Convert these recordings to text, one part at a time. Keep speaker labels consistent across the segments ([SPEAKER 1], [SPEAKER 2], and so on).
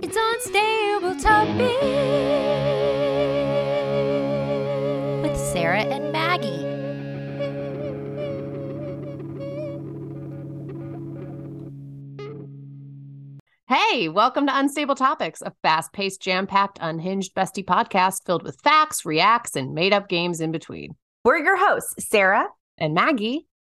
[SPEAKER 1] It's Unstable Topic with Sarah and Maggie.
[SPEAKER 2] Hey, welcome to Unstable Topics, a fast paced, jam packed, unhinged bestie podcast filled with facts, reacts, and made up games in between.
[SPEAKER 3] We're your hosts, Sarah
[SPEAKER 2] And Maggie,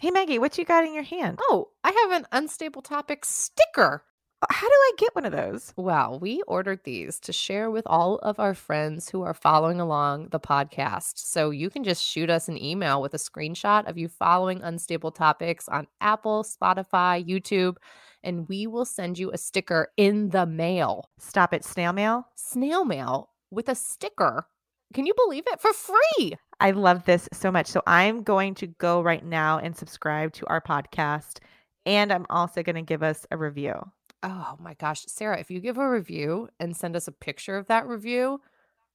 [SPEAKER 3] Hey, Maggie, what you got in your hand?
[SPEAKER 2] Oh, I have an Unstable Topics sticker.
[SPEAKER 3] Uh, how do I get one of those?
[SPEAKER 2] Well, we ordered these to share with all of our friends who are following along the podcast. So you can just shoot us an email with a screenshot of you following Unstable Topics on Apple, Spotify, YouTube, and we will send you a sticker in the mail.
[SPEAKER 3] Stop it, snail mail.
[SPEAKER 2] Snail mail with a sticker. Can you believe it? For free.
[SPEAKER 3] I love this so much. So I'm going to go right now and subscribe to our podcast. And I'm also going to give us a review.
[SPEAKER 2] Oh my gosh. Sarah, if you give a review and send us a picture of that review,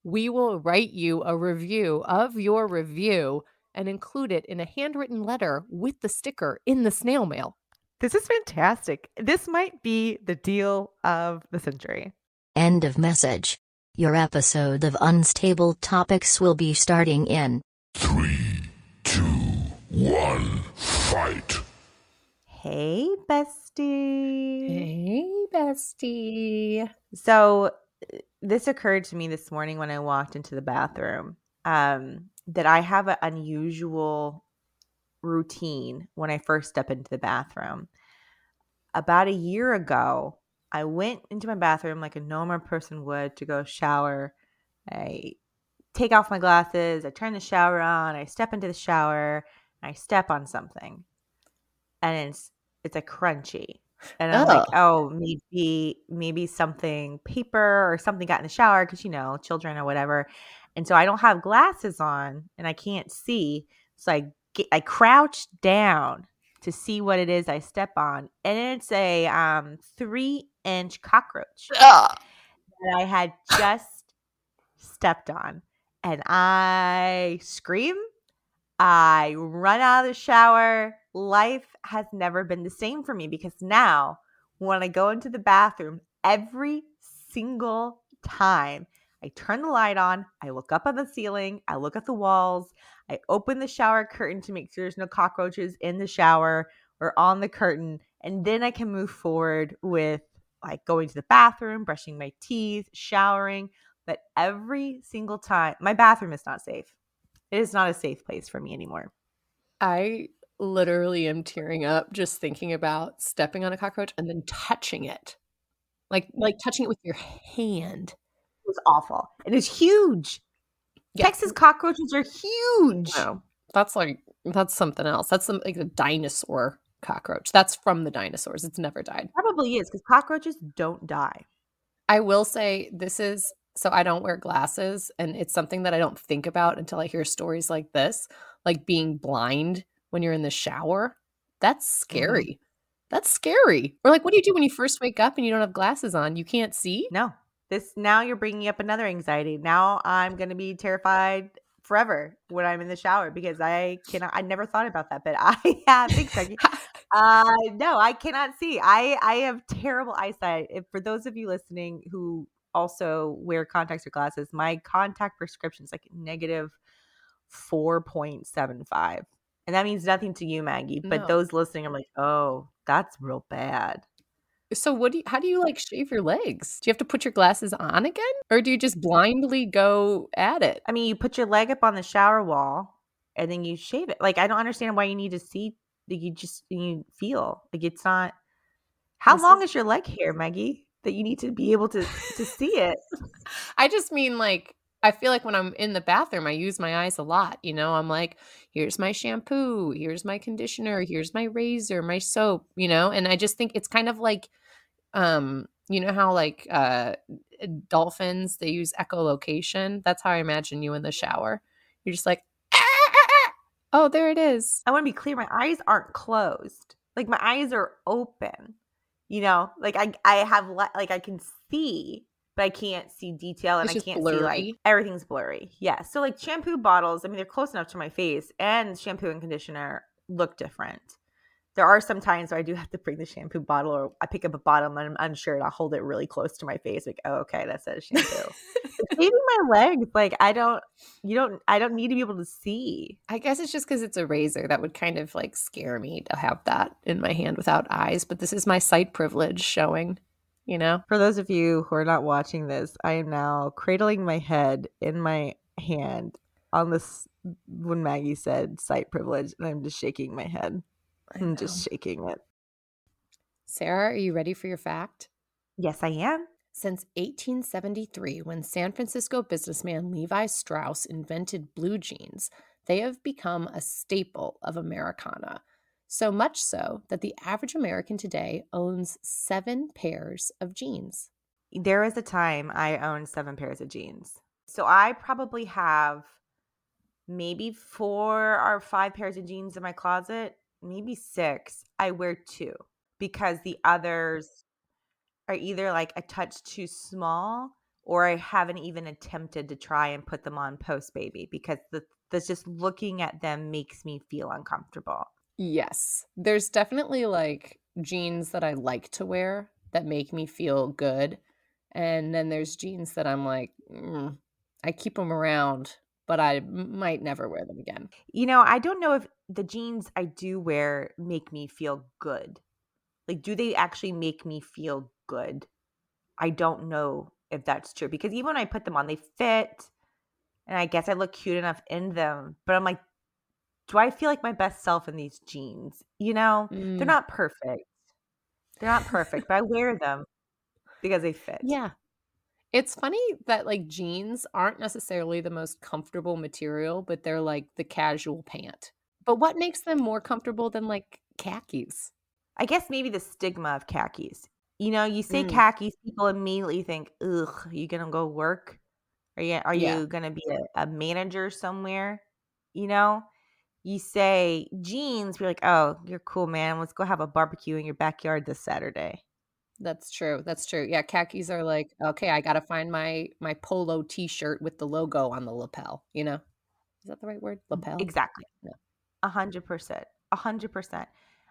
[SPEAKER 2] we will write you a review of your review and include it in a handwritten letter with the sticker in the snail mail.
[SPEAKER 3] This is fantastic. This might be the deal of the century.
[SPEAKER 4] End of message. Your episode of Unstable Topics will be starting in
[SPEAKER 5] Three, two, one, fight.
[SPEAKER 3] Hey, bestie.
[SPEAKER 2] Hey, bestie.
[SPEAKER 3] So, this occurred to me this morning when I walked into the bathroom um, that I have an unusual routine when I first step into the bathroom. About a year ago, I went into my bathroom like a normal person would to go shower. I take off my glasses, I turn the shower on, I step into the shower, I step on something. And it's it's a crunchy. And I'm like,
[SPEAKER 2] oh,
[SPEAKER 3] oh maybe maybe something paper or something got in the shower because you know, children or whatever. And so I don't have glasses on and I can't see. So I get, I crouch down to see what it is I step on, and it's a um three inch cockroach that I had just stepped on. And I scream. I run out of the shower. Life has never been the same for me because now, when I go into the bathroom, every single time I turn the light on, I look up at the ceiling, I look at the walls, I open the shower curtain to make sure there's no cockroaches in the shower or on the curtain, and then I can move forward with like going to the bathroom, brushing my teeth, showering. But every single time, my bathroom is not safe. It is not a safe place for me anymore.
[SPEAKER 2] I literally am tearing up just thinking about stepping on a cockroach and then touching it. Like like touching it with your hand.
[SPEAKER 3] It was awful. It is huge.
[SPEAKER 2] Yeah.
[SPEAKER 3] Texas cockroaches are huge.
[SPEAKER 2] No. That's like that's something else. That's some, like a dinosaur cockroach. That's from the dinosaurs. It's never died.
[SPEAKER 3] Probably is because cockroaches don't die.
[SPEAKER 2] I will say this is so I don't wear glasses and it's something that I don't think about until I hear stories like this, like being blind when you're in the shower. That's scary. Mm-hmm. That's scary. Or like what do you do when you first wake up and you don't have glasses on? You can't see?
[SPEAKER 3] No, this now you're bringing up another anxiety. Now I'm going to be terrified forever when I'm in the shower because I cannot. I never thought about that, but I have. Thanks, Becky. Uh, no, I cannot see. I I have terrible eyesight. If for those of you listening who also wear contacts or glasses, my contact prescription is like negative four point seven five, and that means nothing to you, Maggie. But
[SPEAKER 2] No.
[SPEAKER 3] those listening, I'm like, oh, that's real bad.
[SPEAKER 2] So what do you how do you like shave your legs? Do you have to put your glasses on again? Or do you just blindly go at it?
[SPEAKER 3] I mean, you put your leg up on the shower wall and then you shave it. Like, I don't understand why you need to see. Like, you just you feel like it's not. How
[SPEAKER 2] This
[SPEAKER 3] long
[SPEAKER 2] is-
[SPEAKER 3] is your leg hair, Maggie? That you need to be able to to see it.
[SPEAKER 2] I just mean like I feel like when I'm in the bathroom, I use my eyes a lot. You know, I'm like, here's my shampoo, here's my conditioner, here's my razor, my soap, you know, and I just think it's kind of like, um, you know how like uh dolphins, they use echolocation. That's how I imagine you in the shower. You're just like, "Ah, ah, ah." oh, there it is.
[SPEAKER 3] I want to be clear. My eyes aren't closed. Like my eyes are open. You know, like I I have li- like I can see, but I can't see detail and I can't see like everything's blurry. Yeah. So like shampoo bottles, I mean they're close enough to my face and shampoo and conditioner look different. There are some times where I do have to bring the shampoo bottle or I pick up a bottle and I'm unsure and I'll hold it really close to my face. Like, oh, okay, that says shampoo. Shaving my legs, like I don't you don't I don't need to be able to see.
[SPEAKER 2] I guess it's just because it's a razor that would kind of like scare me to have that in my hand without eyes. But this is my sight privilege showing, you know?
[SPEAKER 3] For those of you who are not watching this, I am now cradling my head in my hand on this when Maggie said sight privilege, and I'm just shaking my head.
[SPEAKER 2] I
[SPEAKER 3] I'm just shaking it.
[SPEAKER 2] Sarah, are you ready for your fact?
[SPEAKER 3] Yes, I am.
[SPEAKER 2] Since 1873, when San Francisco businessman Levi Strauss invented blue jeans, they have become a staple of Americana. So much so that the average American today owns seven pairs of jeans.
[SPEAKER 3] There was a time I owned seven pairs of jeans. So I probably have maybe four or five pairs of jeans in my closet, maybe six. I wear two because the others are either like a touch too small or I haven't even attempted to try and put them on post baby because the that's just looking at them makes me feel uncomfortable.
[SPEAKER 2] Yes, there's definitely like jeans that I like to wear that make me feel good. And then there's jeans that I'm like, "Mm, I keep them around, but I might never wear them again.
[SPEAKER 3] You know, I don't know if the jeans I do wear make me feel good. Like, do they actually make me feel good? I don't know if that's true because even when I put them on, they fit. And I guess I look cute enough in them. But I'm like, do I feel like my best self in these jeans? You know, they're
[SPEAKER 2] Mm,
[SPEAKER 3] not perfect. They're not perfect, but I wear them because they fit.
[SPEAKER 2] yeah. It's funny that like jeans aren't necessarily the most comfortable material, but they're like the casual pant. But what makes them more comfortable than like khakis?
[SPEAKER 3] I guess maybe the stigma of khakis. You know, you say
[SPEAKER 2] Mm.
[SPEAKER 3] khakis, people immediately think, "Ugh, you gonna go work? Are you are
[SPEAKER 2] Yeah.
[SPEAKER 3] you gonna be a, a manager somewhere?" You know, you say jeans, we're like, "Oh, you're cool, man. Let's go have a barbecue in your backyard this Saturday."
[SPEAKER 2] That's true. That's true. Yeah, khakis are like, okay, I gotta find my my polo t-shirt with the logo on the lapel, you know? Is that the right word? Lapel?
[SPEAKER 3] Exactly. A hundred percent. A hundred percent.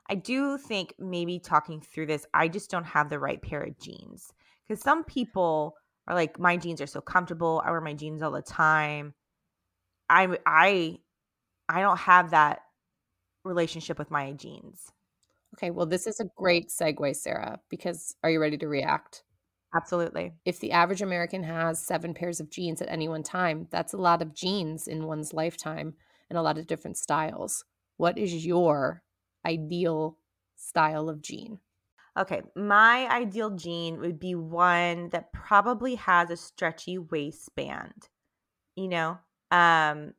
[SPEAKER 3] I do think maybe talking through this, I just don't have the right pair of jeans. Because some people are like, my jeans are so comfortable. I wear my jeans all the time. I I I don't have that relationship with my jeans.
[SPEAKER 2] Okay, well, this is a great segue, Sarah, because are you ready to react?
[SPEAKER 3] Absolutely.
[SPEAKER 2] If the average American has seven pairs of jeans at any one time, that's a lot of jeans in one's lifetime and a lot of different styles. What is your ideal style of jean?
[SPEAKER 3] Okay, my ideal jean would be one that probably has a stretchy waistband. You know, um,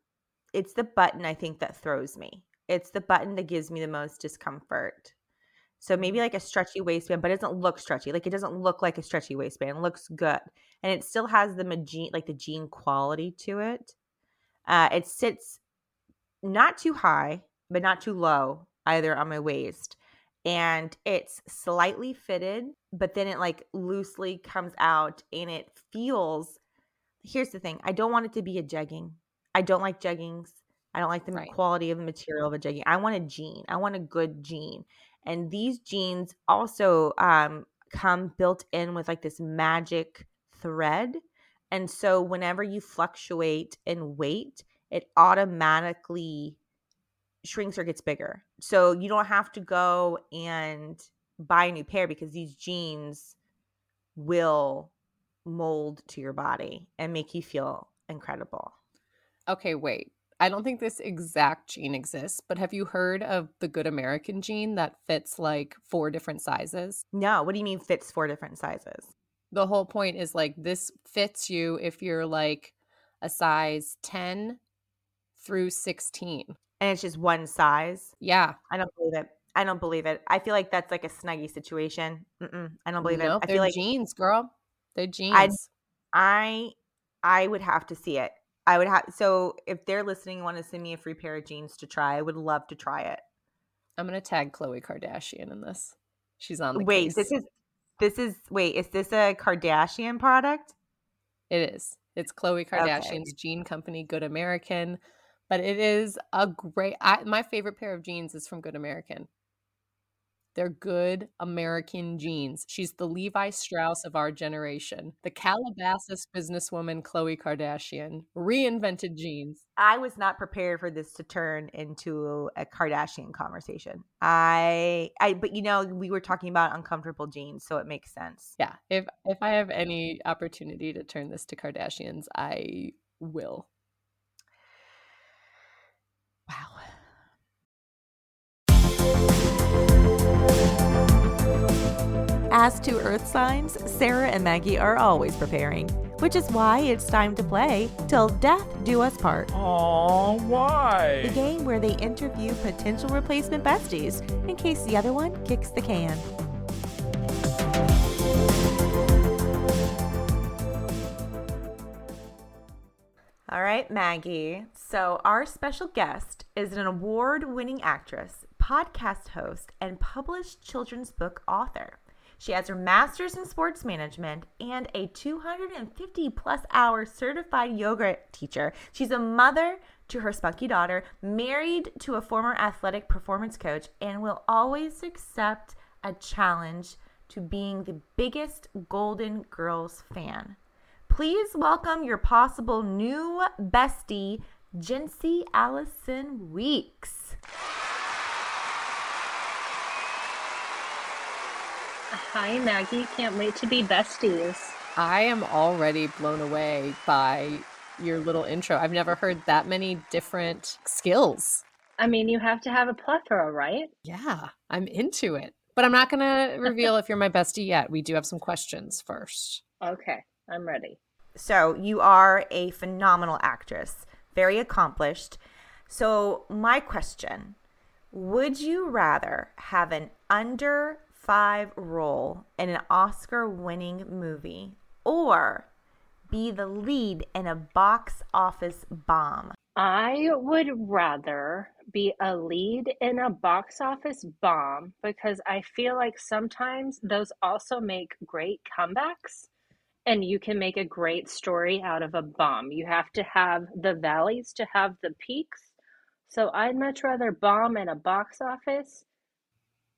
[SPEAKER 3] it's the button I think that throws me. It's the button that gives me the most discomfort. So maybe like a stretchy waistband, but it doesn't look stretchy. Like it doesn't look like a stretchy waistband. It looks good, and it still has the jean, like the jean quality to it. Uh, it sits not too high, but not too low either on my waist and it's slightly fitted, but then it like loosely comes out and it feels. Here's the thing I don't want it to be a jegging. I don't like jeggings. I don't like the
[SPEAKER 2] Right.
[SPEAKER 3] quality of the material of a jegging. I want a jean. I want a good jean. And these jeans also um, come built in with like this magic thread. And so whenever you fluctuate in weight, it automatically shrinks or gets bigger. So you don't have to go and buy a new pair because these jeans will mold to your body and make you feel incredible.
[SPEAKER 2] Okay, wait. I don't think this exact jean exists, but have you heard of the Good American jean that fits like four different sizes?
[SPEAKER 3] No, what do you mean fits four different sizes?
[SPEAKER 2] The whole point is like this fits you if you're like a size 10 through 16.
[SPEAKER 3] And it's just one size.
[SPEAKER 2] Yeah.
[SPEAKER 3] I don't believe it. I don't believe it. I feel like that's like a Snuggie situation. Mm-mm, I don't believe
[SPEAKER 2] Nope,
[SPEAKER 3] it. I
[SPEAKER 2] they're
[SPEAKER 3] feel like
[SPEAKER 2] jeans, girl. They're jeans.
[SPEAKER 3] I I would have to see it. I would have so if they're listening and want to send me a free pair of jeans to try, I would love to try it.
[SPEAKER 2] I'm gonna tag Khloe Kardashian in this. She's on the
[SPEAKER 3] Wait,
[SPEAKER 2] case.
[SPEAKER 3] this is this is wait, is this a Kardashian product?
[SPEAKER 2] It is. It's Khloe Kardashian's jean company, Good American. But it is a great. I, my favorite pair of jeans is from Good American. They're good American jeans. She's the Levi Strauss of our generation. The Calabasas businesswoman Khloe Kardashian reinvented jeans.
[SPEAKER 3] I was not prepared for this to turn into a Kardashian conversation. I I but you know, we were talking about uncomfortable jeans, so it makes sense.
[SPEAKER 2] Yeah, if if I have any opportunity to turn this to Kardashians, I will.
[SPEAKER 3] As two Earth signs, Sarah and Maggie are always preparing, which is why it's time to play Till Death Do Us Part.
[SPEAKER 5] Aw, why?
[SPEAKER 3] The game where they interview potential replacement besties in case the other one kicks the can. All right, Maggie. So, our special guest is an award winning actress, podcast host, and published children's book author. She has her master's in sports management and a 250 plus hour certified yoga teacher. She's a mother to her spunky daughter, married to a former athletic performance coach, and will always accept a challenge to being the biggest Golden Girls fan. Please welcome your possible new bestie, Jency Allison Weeks.
[SPEAKER 6] Hi, Maggie. Can't wait to be besties.
[SPEAKER 2] I am already blown away by your little intro. I've never heard that many different skills.
[SPEAKER 6] I mean, you have to have a plethora, right?
[SPEAKER 2] Yeah, I'm into it. But I'm not going to reveal if you're my bestie yet. We do have some questions first.
[SPEAKER 6] Okay, I'm ready.
[SPEAKER 3] So, you are a phenomenal actress, very accomplished. So, my question Would you rather have an under five role in an Oscar winning movie or be the lead in a box office bomb?
[SPEAKER 6] I would rather be a lead in a box office bomb because I feel like sometimes those also make great comebacks and you can make a great story out of a bomb. You have to have the valleys to have the peaks. So I'd much rather bomb in a box office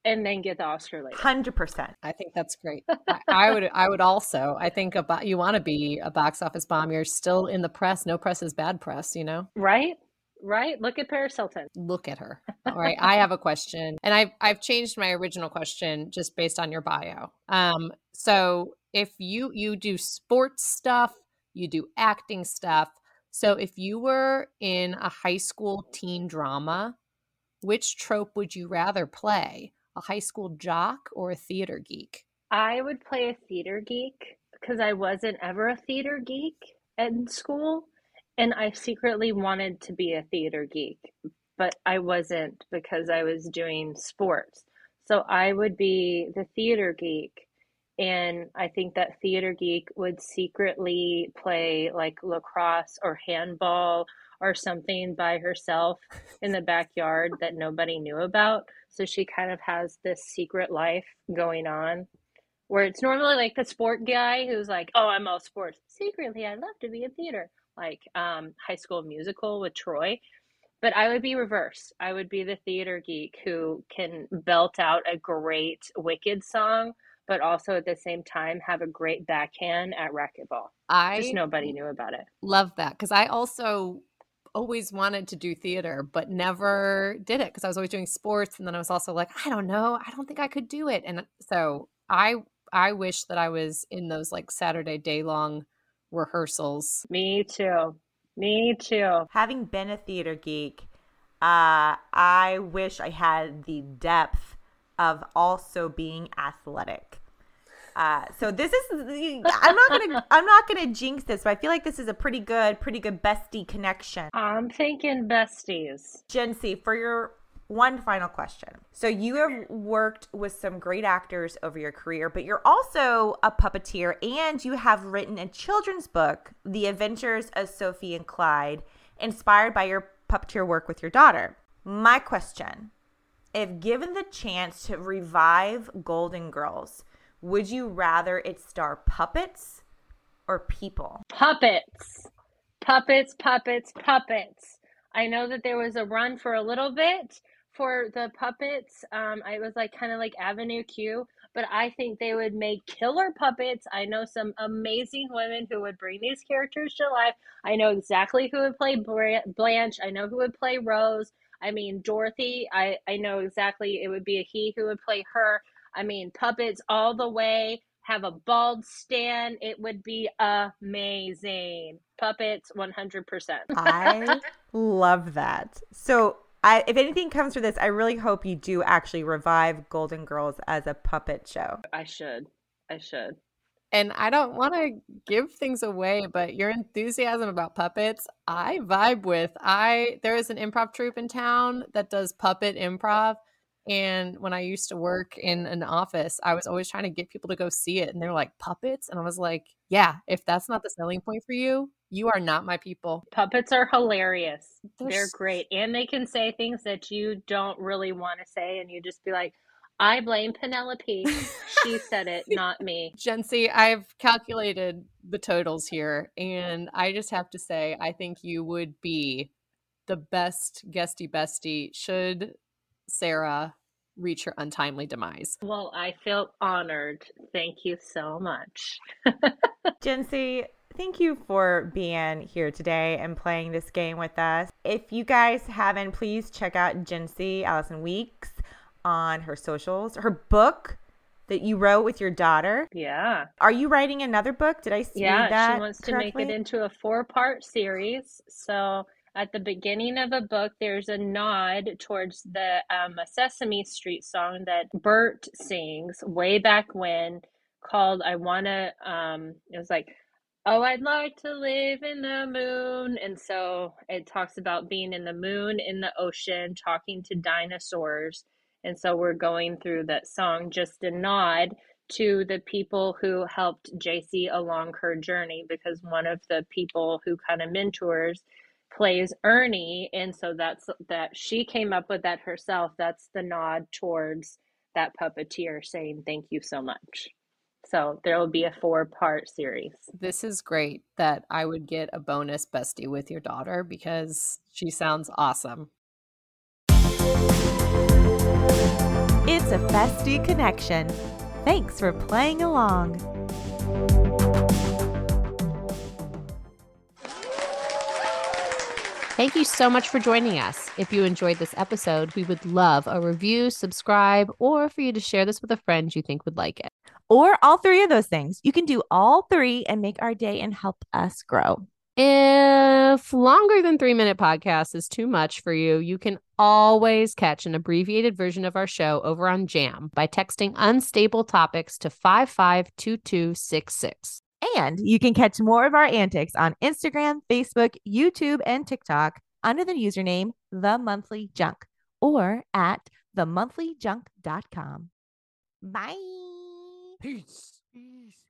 [SPEAKER 6] and then get the Oscar later.
[SPEAKER 3] 100%.
[SPEAKER 2] I think that's great. I, I would I would also. I think about you want to be a box office bomb. You're still in the press. No press is bad press, you know?
[SPEAKER 6] Right? Right? Look at Paris Hilton.
[SPEAKER 2] Look at her. All right. I have a question. And I've I've changed my original question just based on your bio. Um, so if you you do sports stuff, you do acting stuff. So if you were in a high school teen drama, which trope would you rather play? A high school jock or a theater geek?
[SPEAKER 6] I would play a theater geek because I wasn't ever a theater geek in school. And I secretly wanted to be a theater geek, but I wasn't because I was doing sports. So I would be the theater geek. And I think that theater geek would secretly play like lacrosse or handball or something by herself in the backyard that nobody knew about. So she kind of has this secret life going on where it's normally like the sport guy who's like, "Oh, I'm all sports." Secretly, I love to be in theater, like um, High School Musical with Troy. But I would be reverse. I would be the theater geek who can belt out a great Wicked song, but also at the same time have a great backhand at racquetball.
[SPEAKER 2] I
[SPEAKER 6] Just nobody knew about it.
[SPEAKER 2] love that because I also always wanted to do theater, but never did it because I was always doing sports, and then I was also like, I don't know, I don't think I could do it, and so I I wish that I was in those like Saturday day long rehearsals.
[SPEAKER 6] Me too. Me too.
[SPEAKER 3] Having been a theater geek, uh, I wish I had the depth of also being athletic. Uh, so this is I'm not gonna I'm not gonna jinx this, but I feel like this is a pretty good, pretty good bestie connection.
[SPEAKER 6] I'm thinking besties.
[SPEAKER 3] Jency, for your one final question. So you have worked with some great actors over your career, but you're also a puppeteer and you have written a children's book, The Adventures of Sophie and Clyde, inspired by your puppeteer work with your daughter. My question if given the chance to revive Golden Girls, would you rather it star puppets or people?
[SPEAKER 6] Puppets. Puppets, puppets, puppets. I know that there was a run for a little bit for the puppets. Um, I was like kind of like Avenue Q, but I think they would make killer puppets. I know some amazing women who would bring these characters to life. I know exactly who would play Blanche. I know who would play Rose. I mean, Dorothy, I, I know exactly it would be a he who would play her. I mean, puppets all the way, have a bald Stan. It would be amazing. Puppets 100%.
[SPEAKER 3] I love that. So, I, if anything comes for this, I really hope you do actually revive Golden Girls as a puppet show.
[SPEAKER 6] I should. I should.
[SPEAKER 2] And I don't want to give things away, but your enthusiasm about puppets, I vibe with. I there is an improv troupe in town that does puppet improv. And when I used to work in an office, I was always trying to get people to go see it. And they're like, puppets? And I was like, yeah, if that's not the selling point for you, you are not my people.
[SPEAKER 6] Puppets are hilarious. They're, They're great. And they can say things that you don't really want to say. And you just be like, I blame Penelope. she said it, not me.
[SPEAKER 2] Jency, I've calculated the totals here, and I just have to say, I think you would be the best guesty bestie should Sarah reach her untimely demise.
[SPEAKER 6] Well, I feel honored. Thank you so much.
[SPEAKER 3] Jency, thank you for being here today and playing this game with us. If you guys haven't, please check out Jency Allison Weeks on her socials. Her book that you wrote with your daughter.
[SPEAKER 6] Yeah.
[SPEAKER 3] Are you writing another book? Did I see
[SPEAKER 6] yeah,
[SPEAKER 3] that?
[SPEAKER 6] she wants
[SPEAKER 3] correctly?
[SPEAKER 6] to make it into a four part series. So at the beginning of a book, there's a nod towards the um, Sesame Street song that Bert sings way back when called I Wanna, um, it was like, Oh, I'd like to live in the moon. And so it talks about being in the moon, in the ocean, talking to dinosaurs. And so we're going through that song just a nod to the people who helped JC along her journey because one of the people who kind of mentors plays Ernie and so that's that she came up with that herself. That's the nod towards that puppeteer saying thank you so much. So there will be a four part series.
[SPEAKER 2] This is great that i would get a bonus bestie with your daughter because she sounds awesome.
[SPEAKER 3] It's a bestie connection. Thanks for playing along
[SPEAKER 7] Thank you so much for joining us. If you enjoyed this episode, we would love a review, subscribe, or for you to share this with a friend you think would like it.
[SPEAKER 3] Or all three of those things. You can do all three and make our day and help us grow.
[SPEAKER 7] If longer than three minute podcast is too much for you, you can always catch an abbreviated version of our show over on Jam by texting unstable topics to 552266.
[SPEAKER 3] And you can catch more of our antics on Instagram, Facebook, YouTube, and TikTok under the username The Monthly Junk or at themonthlyjunk.com. Bye.
[SPEAKER 5] Peace. Peace.